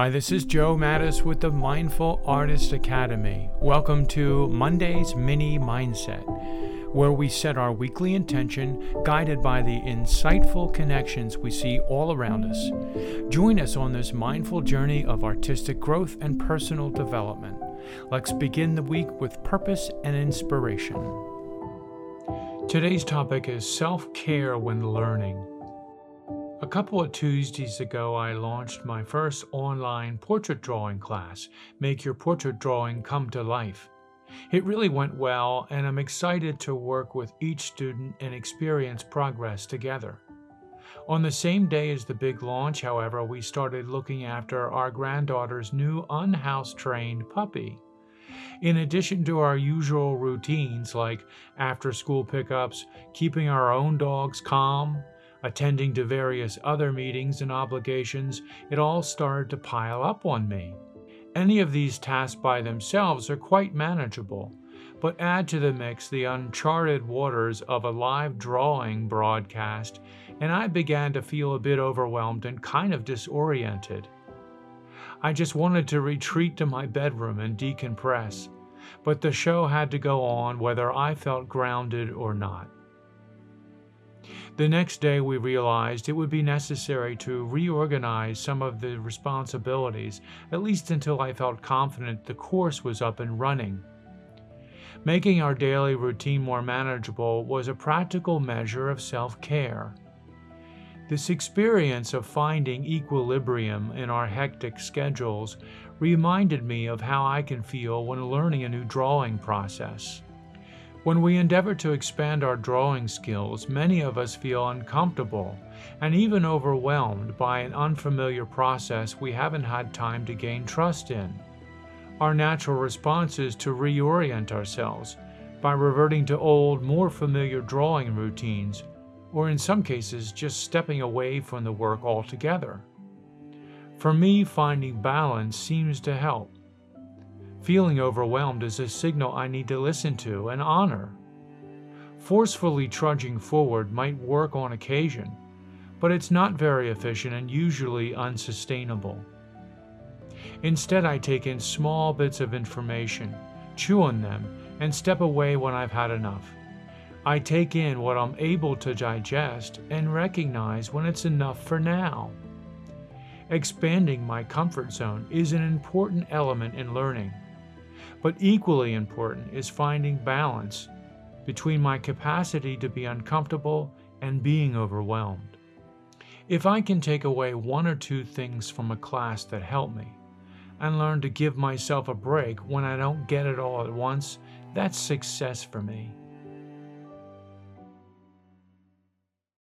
Hi, this is Joe Mattis with the Mindful Artist Academy. Welcome to Monday's Mini Mindset, where we set our weekly intention guided by the insightful connections we see all around us. Join us on this mindful journey of artistic growth and personal development. Let's begin the week with purpose and inspiration. Today's topic is self care when learning. A couple of Tuesdays ago, I launched my first online portrait drawing class, Make Your Portrait Drawing Come to Life. It really went well, and I'm excited to work with each student and experience progress together. On the same day as the big launch, however, we started looking after our granddaughter's new unhouse trained puppy. In addition to our usual routines like after school pickups, keeping our own dogs calm, attending to various other meetings and obligations, it all started to pile up on me. Any of these tasks by themselves are quite manageable, but add to the mix the uncharted waters of a live drawing broadcast, and I began to feel a bit overwhelmed and kind of disoriented. I just wanted to retreat to my bedroom and decompress, but the show had to go on whether I felt grounded or not. The next day, we realized it would be necessary to reorganize some of the responsibilities, at least until I felt confident the course was up and running. Making our daily routine more manageable was a practical measure of self care. This experience of finding equilibrium in our hectic schedules reminded me of how I can feel when learning a new drawing process. When we endeavor to expand our drawing skills, many of us feel uncomfortable and even overwhelmed by an unfamiliar process we haven't had time to gain trust in. Our natural response is to reorient ourselves by reverting to old, more familiar drawing routines, or in some cases, just stepping away from the work altogether. For me, finding balance seems to help. Feeling overwhelmed is a signal I need to listen to and honor. Forcefully trudging forward might work on occasion, but it's not very efficient and usually unsustainable. Instead, I take in small bits of information, chew on them, and step away when I've had enough. I take in what I'm able to digest and recognize when it's enough for now. Expanding my comfort zone is an important element in learning. But equally important is finding balance between my capacity to be uncomfortable and being overwhelmed. If I can take away one or two things from a class that help me and learn to give myself a break when I don't get it all at once, that's success for me.